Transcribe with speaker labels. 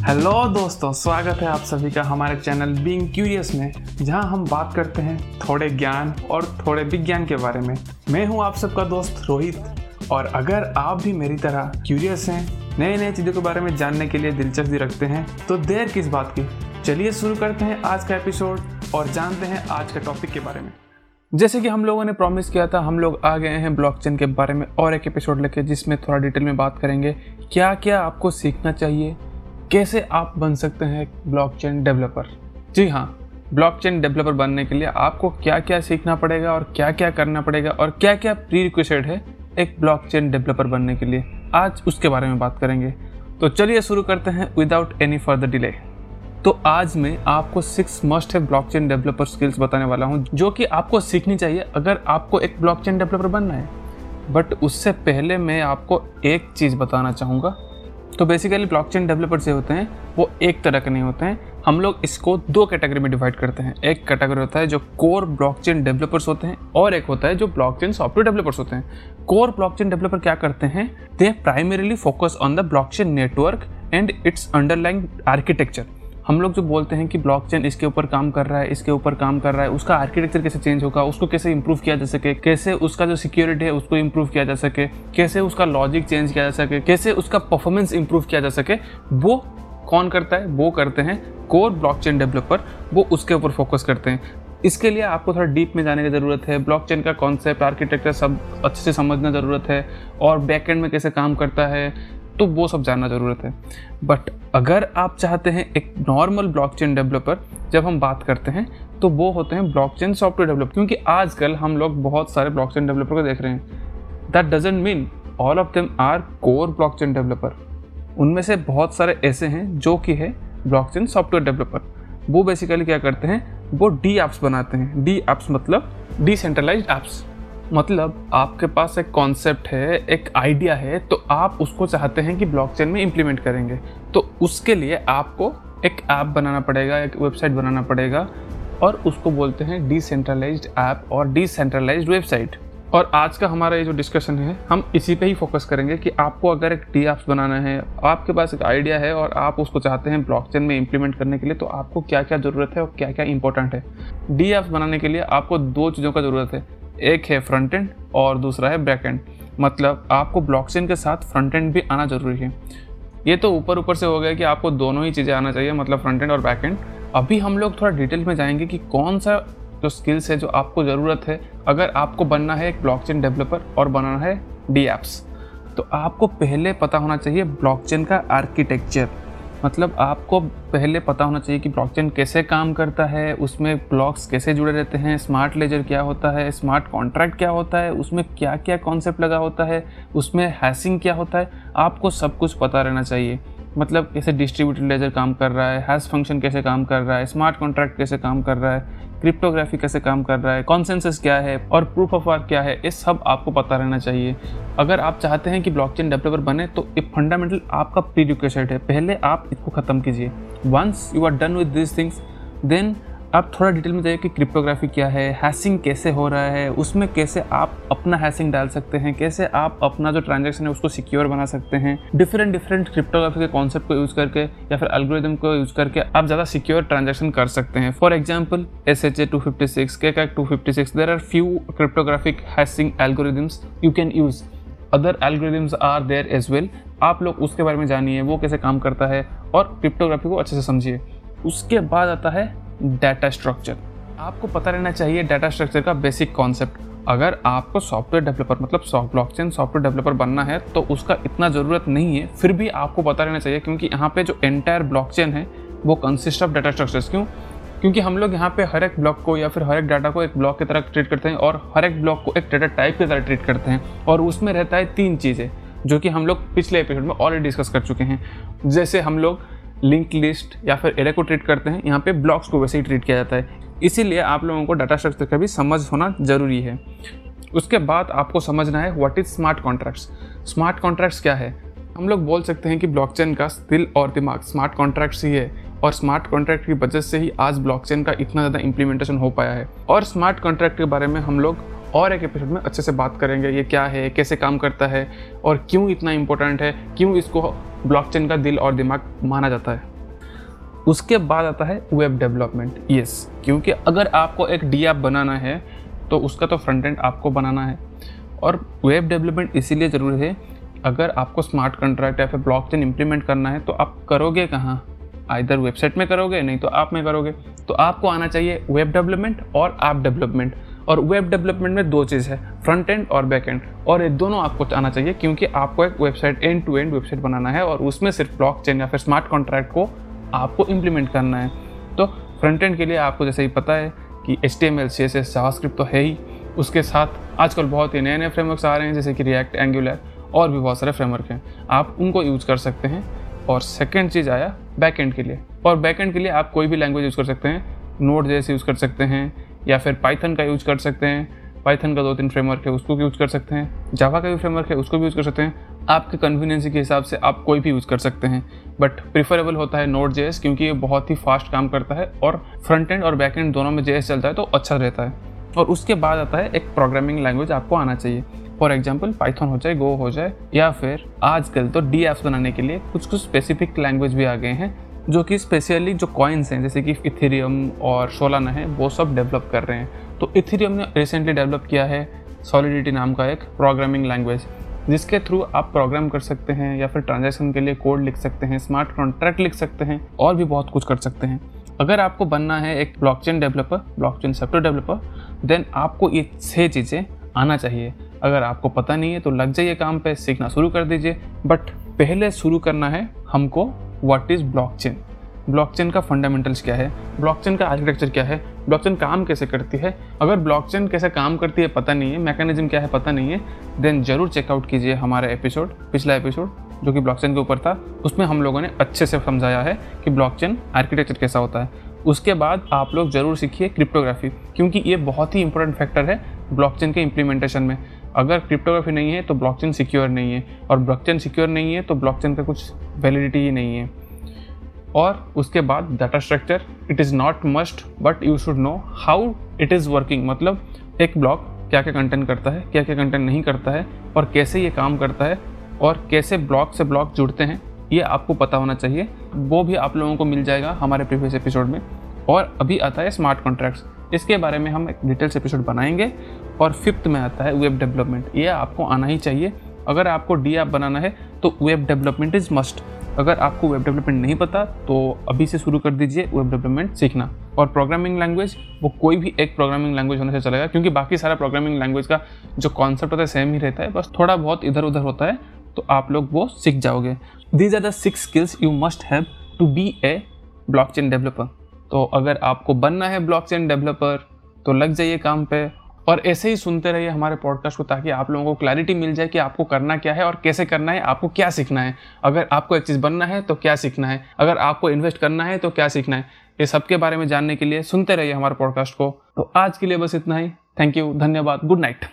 Speaker 1: Hello दोस्तों, स्वागत है आप सभी का हमारे चैनल बीइंग क्यूरियस में, जहाँ हम बात करते हैं थोड़े ज्ञान और थोड़े विज्ञान के बारे में। मैं हूँ आप सबका दोस्त रोहित, और अगर आप भी मेरी तरह क्यूरियस हैं नए नए चीज़ों के बारे में जानने के लिए दिलचस्पी रखते हैं तो देर किस बात की? चलिए शुरू करते हैं आज का एपिसोड और जानते हैं आज के टॉपिक के बारे में। जैसे कि हम लोगों ने प्रॉमिस किया था, हम लोग आ गए हैं ब्लॉकचेन के बारे में और एक एपिसोड लेके, जिसमें थोड़ा डिटेल में बात करेंगे। क्या क्या आपको सीखना चाहिए? कैसे आप बन सकते हैं ब्लॉकचेन डेवलपर जी हाँ ब्लॉकचेन डेवलपर बनने के लिए आपको क्या क्या सीखना पड़ेगा और क्या क्या करना पड़ेगा और क्या क्या प्री रिक्वेस्टेड है एक ब्लॉकचेन डेवलपर बनने के लिए? आज उसके बारे में बात करेंगे। तो चलिए शुरू करते हैं विदाउट एनी फर्दर डिले तो आज मैं आपको six must have blockchain developer skills बताने वाला हूँ, जो कि आपको सीखनी चाहिए अगर आपको एक ब्लॉकचेन डेवलपर बनना है। बट उससे पहले मैं आपको एक चीज़ बताना चाहूँगा। तो बेसिकली ब्लॉकचेन डेवलपर जो होते हैं, वो एक तरह के नहीं होते हैं। हम लोग इसको दो कैटेगरी में डिवाइड करते हैं। एक कैटेगरी होता है जो कोर ब्लॉकचेन डेवलपर्स होते हैं और एक होता है जो ब्लॉकचेन सॉफ्टवेयर डेवलपर्स होते हैं। कोर ब्लॉकचेन डेवलपर क्या करते हैं? They primarily focus on the blockchain network and its underlying architecture हम लोग जो बोलते हैं कि ब्लॉकचेन इसके ऊपर काम कर रहा है, इसके ऊपर काम कर रहा है, उसका आर्किटेक्चर कैसे चेंज होगा, उसको कैसे इंप्रूव किया जा सके, कैसे उसका जो सिक्योरिटी है उसको इंप्रूव किया जा सके, कैसे उसका लॉजिक चेंज किया जा सके, कैसे उसका परफॉर्मेंस इंप्रूव किया जा सके, वो कौन करता है? वो करते हैं कोर ब्लॉकचेन डेवलपर वो उसके ऊपर फोकस करते हैं। इसके लिए आपको थोड़ा डीप में जाने की ज़रूरत है ब्लॉकचेन का कॉन्सेप्ट आर्किटेक्चर सब अच्छे से समझना ज़रूरत है, और बैकएंड में कैसे काम करता है तो वो सब जानना ज़रूरत है। बट अगर आप चाहते हैं एक नॉर्मल ब्लॉकचेन डेवलपर जब हम बात करते हैं तो वो होते हैं ब्लॉकचेन सॉफ्टवेयर डेवलपर क्योंकि आजकल हम लोग बहुत सारे ब्लॉकचेन डेवलपर को देख रहे हैं। That doesn't mean all of them are core blockchain developer उनमें से बहुत सारे ऐसे हैं जो कि है ब्लॉकचेन सॉफ्टवेयर डेवलपर वो बेसिकली क्या करते हैं? वो डी एप्स बनाते हैं। डी एप्स मतलब डिसेंट्रलाइज एप्स मतलब आपके पास एक कॉन्सेप्ट है, एक आइडिया है तो आप उसको चाहते हैं कि ब्लॉकचेन में इम्प्लीमेंट करेंगे। तो उसके लिए आपको एक ऐप बनाना पड़ेगा, एक वेबसाइट बनाना पड़ेगा और उसको बोलते हैं डिसेंट्रलाइज्ड ऐप और डिसेंट्रलाइज्ड वेबसाइट और आज का हमारा ये जो डिस्कशन है, हम इसी पे ही फोकस करेंगे कि आपको अगर एक डी एप्स बनाना है, आपके पास एक आइडिया है और आप उसको चाहते हैं ब्लॉकचेन में इम्प्लीमेंट करने के लिए तो आपको क्या क्या ज़रूरत है और क्या क्या इंपॉर्टेंट है। डी एप्स बनाने के लिए आपको दो चीज़ों का ज़रूरत है। एक है फ्रंट एंड और दूसरा है बैक एंड मतलब आपको ब्लॉकचेन के साथ फ्रंट एंड भी आना ज़रूरी है. ये तो ऊपर ऊपर से हो गया कि आपको दोनों ही चीज़ें आना चाहिए मतलब फ्रंट एंड और बैक एंड अभी हम लोग थोड़ा डिटेल में जाएँगे कि कौन सा जो स्किल्स है, जो आपको ज़रूरत है, अगर आपको बनना है एक ब्लॉकचेन डेवलपर और बनाना है डी एप्स तो आपको पहले पता होना चाहिए ब्लॉकचेन का आर्किटेक्चर मतलब आपको पहले पता होना चाहिए कि ब्लॉकचेन कैसे काम करता है, उसमें ब्लॉक्स कैसे जुड़े रहते हैं स्मार्ट लेजर क्या होता है स्मार्ट कॉन्ट्रैक्ट क्या होता है, उसमें क्या क्या कॉन्सेप्ट लगा होता है, उसमें हैसिंग क्या होता है, आपको सब कुछ पता रहना चाहिए। मतलब कैसे डिस्ट्रीब्यूटेड लेजर काम कर रहा है हैश फ़ंक्शन कैसे काम कर रहा है स्मार्ट कॉन्ट्रैक्ट कैसे काम कर रहा है क्रिप्टोग्राफी कैसे काम कर रहा है कॉन्सेंसस क्या है और प्रूफ ऑफ़ वर्क क्या है, ये सब आपको पता रहना चाहिए। अगर आप चाहते हैं कि ब्लॉकचेन डेवलपर बने तो एक फंडामेंटल आपका प्री है। पहले आप इसको ख़त्म कीजिए। Once you are done with this things then आप थोड़ा डिटेल में जाइए कि क्रिप्टोग्राफी क्या है हैसिंग कैसे हो रहा है, उसमें कैसे आप अपना हैसिंग डाल सकते हैं, कैसे आप अपना जो ट्रांजेक्शन है उसको सिक्योर बना सकते हैं डिफरेंट डिफरेंट क्रिप्टोग्राफी के कॉन्सेप्ट को यूज़ करके या फिर एल्गोरिदम को यूज़ करके आप ज़्यादा सिक्योर ट्रांजेक्शन कर सकते हैं। For example S H A two fifty six के Keccak two fifty six there are few cryptographic hashing algorithms you can use other algorithms are there as well आप लोग उसके बारे में जानिए, वो कैसे काम करता है और क्रिप्टोग्राफी को अच्छे से समझिए। उसके बाद आता है डाटा स्ट्रक्चर आपको पता रहना चाहिए डाटा स्ट्रक्चर का बेसिक कॉन्सेप्ट अगर आपको सॉफ्टवेयर डेवलपर मतलब सॉफ्ट ब्लॉकचेन सॉफ्टवेयर डेवलपर बनना है तो उसका इतना ज़रूरत नहीं है। फिर भी आपको पता रहना चाहिए क्योंकि यहाँ पे जो एंटायर ब्लॉकचेन है, वो कंसिस्ट ऑफ़ डाटा स्ट्रक्चर्स क्यों? क्योंकि हम लोग यहाँ पे हर एक ब्लॉक को या फिर हर एक डाटा को एक ब्लॉक की तरह ट्रीट करते हैं और हर एक ब्लॉक को एक डाटा टाइप की तरह ट्रीट करते हैं। और उसमें रहता है तीन चीज़ें, जो कि हम लोग पिछले एपिसोड में ऑलरेडी डिस्कस कर चुके हैं। जैसे हम लोग लिंक लिस्ट या फिर एरे को ट्रीट करते हैं, यहाँ पे ब्लॉक्स को वैसे ही ट्रीट किया जाता है। इसीलिए आप लोगों को डाटा स्ट्रक्चर का भी समझ होना ज़रूरी है। उसके बाद आपको समझना है what is smart contracts smart contracts क्या है? हम लोग बोल सकते हैं कि ब्लॉकचेन का दिल और दिमाग स्मार्ट कॉन्ट्रैक्ट्स ही है, और स्मार्ट कॉन्ट्रैक्ट की वजह से ही आज ब्लॉकचेन का इतना ज़्यादा इंप्लीमेंटेशन हो पाया है। और स्मार्ट कॉन्ट्रैक्ट के बारे में हम लोग और एक एपिसोड में अच्छे से बात करेंगे, ये क्या है, कैसे काम करता है, और क्यों इतना इम्पोर्टेंट है, क्यों इसको ब्लॉकचेन का दिल और दिमाग माना जाता है। उसके बाद आता है वेब डेवलपमेंट यस क्योंकि अगर आपको एक डी ऐप बनाना है तो उसका तो फ्रंट एंड आपको बनाना है। और वेब डेवलपमेंट इसीलिए ज़रूरी है, अगर आपको स्मार्ट कॉन्ट्रैक्ट या फिर ब्लॉक चेन इम्प्लीमेंट करना है तो आप करोगे कहाँ? इधर वेबसाइट में करोगे, नहीं तो आप में करोगे। तो आपको आना चाहिए वेब डेवलपमेंट और ऐप डेवलपमेंट और वेब डेवलपमेंट में दो चीज़ है फ्रंट एंड और बैक एंड और ये दोनों आपको आना चाहिए क्योंकि आपको एक website end to end website बनाना है और उसमें सिर्फ़ ब्लॉक चेन या फिर स्मार्ट कॉन्ट्रैक्ट को आपको इम्प्लीमेंट करना है। तो फ्रंट एंड के लिए आपको जैसे ही पता है कि H T M L C S S JavaScript तो है ही। उसके साथ आजकल बहुत ही नए नए फ्रेमवर्क्स आ रहे हैं, जैसे कि रिएक्ट एंगुलर और भी बहुत सारे फ्रेमवर्क हैं। आप उनको यूज़ कर सकते हैं। और सेकेंड चीज़ आया बैक एंड के लिए। और बैक एंड के लिए आप कोई भी लैंग्वेज यूज़ कर सकते हैं। नोट जैसे यूज़ कर सकते हैं। या फिर पाइथन का यूज़ कर सकते हैं। पाइथन का दो तीन फ्रेमवर्क है, उसको भी यूज़ कर सकते हैं। जावा का भी फ्रेमवर्क है, उसको भी यूज़ कर सकते हैं। आपके कन्वीनियंसी के हिसाब से आप कोई भी यूज़ कर सकते हैं। बट प्रिफरेबल होता है नोट जेएस क्योंकि ये बहुत ही फास्ट काम करता है और फ्रंट एंड और बैक एंड दोनों में जेएस चलता है तो अच्छा रहता है। और उसके बाद आता है एक प्रोग्रामिंग लैंग्वेज आपको आना चाहिए। फॉर एग्ज़ाम्पल पाइथन हो जाए गो हो जाए या फिर आजकल तो डी एप्स बनाने के लिए कुछ कुछ स्पेसिफिक लैंग्वेज भी आ गए हैं। जो कि स्पेशली जो कॉइन्स हैं, जैसे कि इथेरियम और सोलाना है, वो सब डेवलप कर रहे हैं। तो इथेरियम ने रिसेंटली डेवलप किया है सॉलिडिटी नाम का एक प्रोग्रामिंग लैंग्वेज जिसके थ्रू आप प्रोग्राम कर सकते हैं या फिर ट्रांजेक्शन के लिए कोड लिख सकते हैं स्मार्ट कॉन्ट्रैक्ट लिख सकते हैं और भी बहुत कुछ कर सकते हैं। अगर आपको बनना है एक blockchain developer blockchain software developer then आपको ये छः चीज़ें आना चाहिए। अगर आपको पता नहीं है तो लग जाइए काम पे, सीखना शुरू कर दीजिए। बट पहले शुरू करना है हमको व्हाट इज़ ब्लॉकचेन ब्लॉकचेन का फंडामेंटल्स क्या है? ब्लॉकचेन का आर्किटेक्चर क्या है? ब्लॉकचेन काम कैसे करती है? अगर ब्लॉकचेन कैसे काम करती है, पता नहीं है मैकेनिज्म क्या है, पता नहीं है देन ज़रूर चेकआउट कीजिए हमारा एपिसोड पिछला एपिसोड जो कि ब्लॉकचेन के ऊपर था, उसमें हम लोगों ने अच्छे से समझाया है कि ब्लॉकचेन आर्किटेक्चर कैसा होता है। उसके बाद आप लोग ज़रूर सीखिए क्रिप्टोग्राफी क्योंकि ये बहुत ही इंपॉर्टेंट फैक्टर है ब्लॉकचेन के इम्प्लीमेंटेशन में। अगर क्रिप्टोग्राफी नहीं है तो ब्लॉकचेन सिक्योर नहीं है। और ब्लॉकचेन सिक्योर नहीं है तो ब्लॉकचेन का कुछ वैलिडिटी ही नहीं है। और उसके बाद data structure it is not must but you should know how it is working मतलब एक ब्लॉक क्या क्या कंटेंट करता है, क्या क्या कंटेंट नहीं करता है, और कैसे ये काम करता है, और कैसे ब्लॉक से ब्लॉक जुड़ते हैं, ये आपको पता होना चाहिए। वो भी आप लोगों को मिल जाएगा हमारे प्रीवियस एपिसोड में। और अभी आता है स्मार्ट कॉन्ट्रैक्ट्स इसके बारे में हम एक डिटेल्स एपिसोड बनाएँगे और फिफ्थ में आता है वेब डेवलपमेंट। ये आपको आना ही चाहिए। अगर आपको डी ऐप बनाना है तो वेब डेवलपमेंट इज़ मस्ट। अगर आपको वेब डेवलपमेंट नहीं पता तो अभी से शुरू कर दीजिए वेब डेवलपमेंट सीखना। और प्रोग्रामिंग लैंग्वेज, वो कोई भी एक प्रोग्रामिंग लैंग्वेज होने से चलेगा, क्योंकि बाकी सारा प्रोग्रामिंग लैंग्वेज का जो कॉन्सेप्ट होता है सेम ही रहता है। बस थोड़ा बहुत इधर उधर होता है तो आप लोग वो सीख जाओगे। These are the six skills you must have to be a blockchain developer तो अगर आपको बनना है ब्लॉकचेन डेवलपर तो लग जाइए काम पे और ऐसे ही सुनते रहिए हमारे पॉडकास्ट को ताकि आप लोगों को क्लैरिटी मिल जाए कि आपको करना क्या है और कैसे करना है, आपको क्या सीखना है। अगर आपको एक चीज़ बनना है तो क्या सीखना है। अगर आपको इन्वेस्ट करना है तो क्या सीखना है। ये सब के बारे में जानने के लिए सुनते रहिए हमारे पॉडकास्ट को। तो आज के लिए बस इतना ही। थैंक यू धन्यवाद। Good night